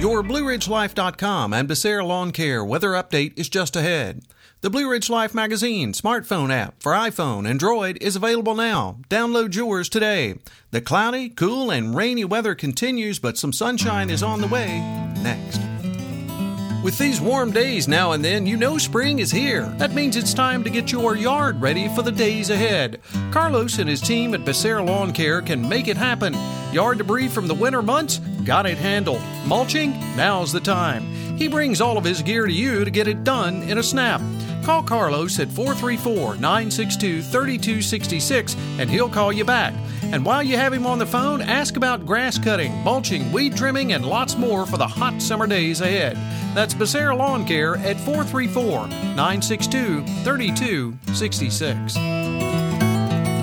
Your BlueRidgeLife.com and Becerra Lawn Care weather update is just ahead. The Blue Ridge Life magazine smartphone app for iPhone and Android is available now. Download yours today. The cloudy, cool, and rainy weather continues, but some sunshine is on the way next. With these warm days now and then, you know spring is here. That means it's time to get your yard ready for the days ahead. Carlos and his team at Becerra Lawn Care can make it happen. Yard debris from the winter months? Got it handled. Mulching? Now's the time. He brings all of his gear to you to get it done in a snap. Call Carlos at 434 962 3266 and he'll call you back. And while you have him on the phone, ask about grass cutting, mulching, weed trimming, and lots more for the hot summer days ahead. That's Becerra Lawn Care at 434 962 3266.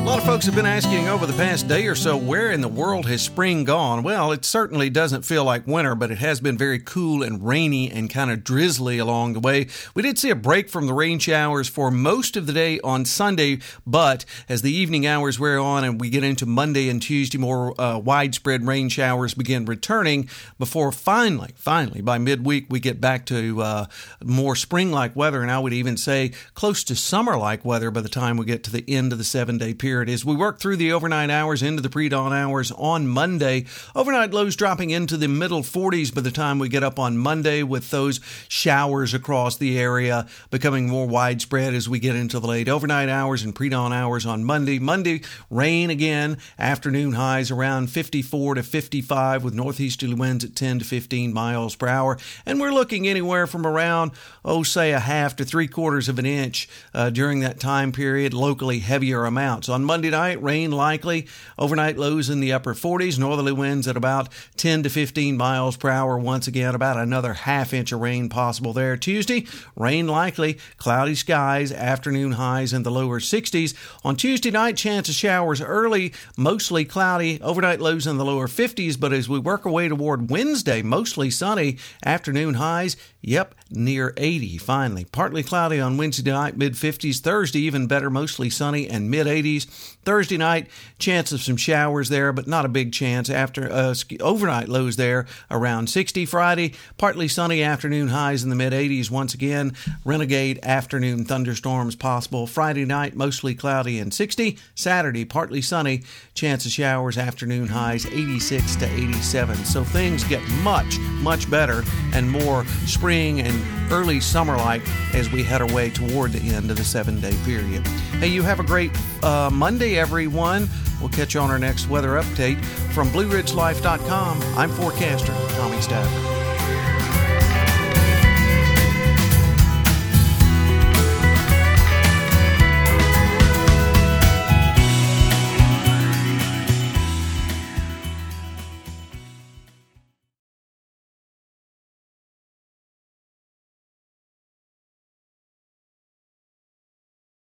A lot of folks have been asking over the past day or so where in the world has spring gone? Well, it certainly doesn't feel like winter, but it has been very cool and rainy and kind of drizzly along the way. We did see a break from the rain showers for most of the day on Sunday, but as the evening hours wear on and we get into Monday and Tuesday, more uh, widespread rain showers begin returning before finally, finally, by midweek, we get back to uh, more spring like weather. And I would even say close to summer like weather by the time we get to the end of the seven day period period. As we work through the overnight hours into the pre dawn hours on Monday, overnight lows dropping into the middle 40s by the time we get up on Monday, with those showers across the area becoming more widespread as we get into the late overnight hours and pre dawn hours on Monday. Monday, rain again, afternoon highs around 54 to 55 with northeasterly winds at 10 to 15 miles per hour. And we're looking anywhere from around, oh, say a half to three quarters of an inch uh, during that time period, locally heavier amounts. On Monday night, rain likely. Overnight lows in the upper 40s. Northerly winds at about 10 to 15 miles per hour. Once again, about another half inch of rain possible there. Tuesday, rain likely. Cloudy skies. Afternoon highs in the lower 60s. On Tuesday night, chance of showers early. Mostly cloudy. Overnight lows in the lower 50s. But as we work our way toward Wednesday, mostly sunny. Afternoon highs, yep, near 80 finally. Partly cloudy on Wednesday night, mid 50s. Thursday, even better, mostly sunny and mid 80s. Thursday night, chance of some showers there, but not a big chance. After uh, overnight lows there around 60. Friday, partly sunny afternoon highs in the mid 80s. Once again, renegade afternoon thunderstorms possible. Friday night, mostly cloudy and 60. Saturday, partly sunny, chance of showers afternoon highs 86 to 87. So things get much, much better and more spring and early summer like as we head our way toward the end of the seven day period. Hey, you have a great uh, Monday, everyone. We'll catch you on our next weather update from BlueRidgeLife.com. I'm forecaster Tommy Stafford.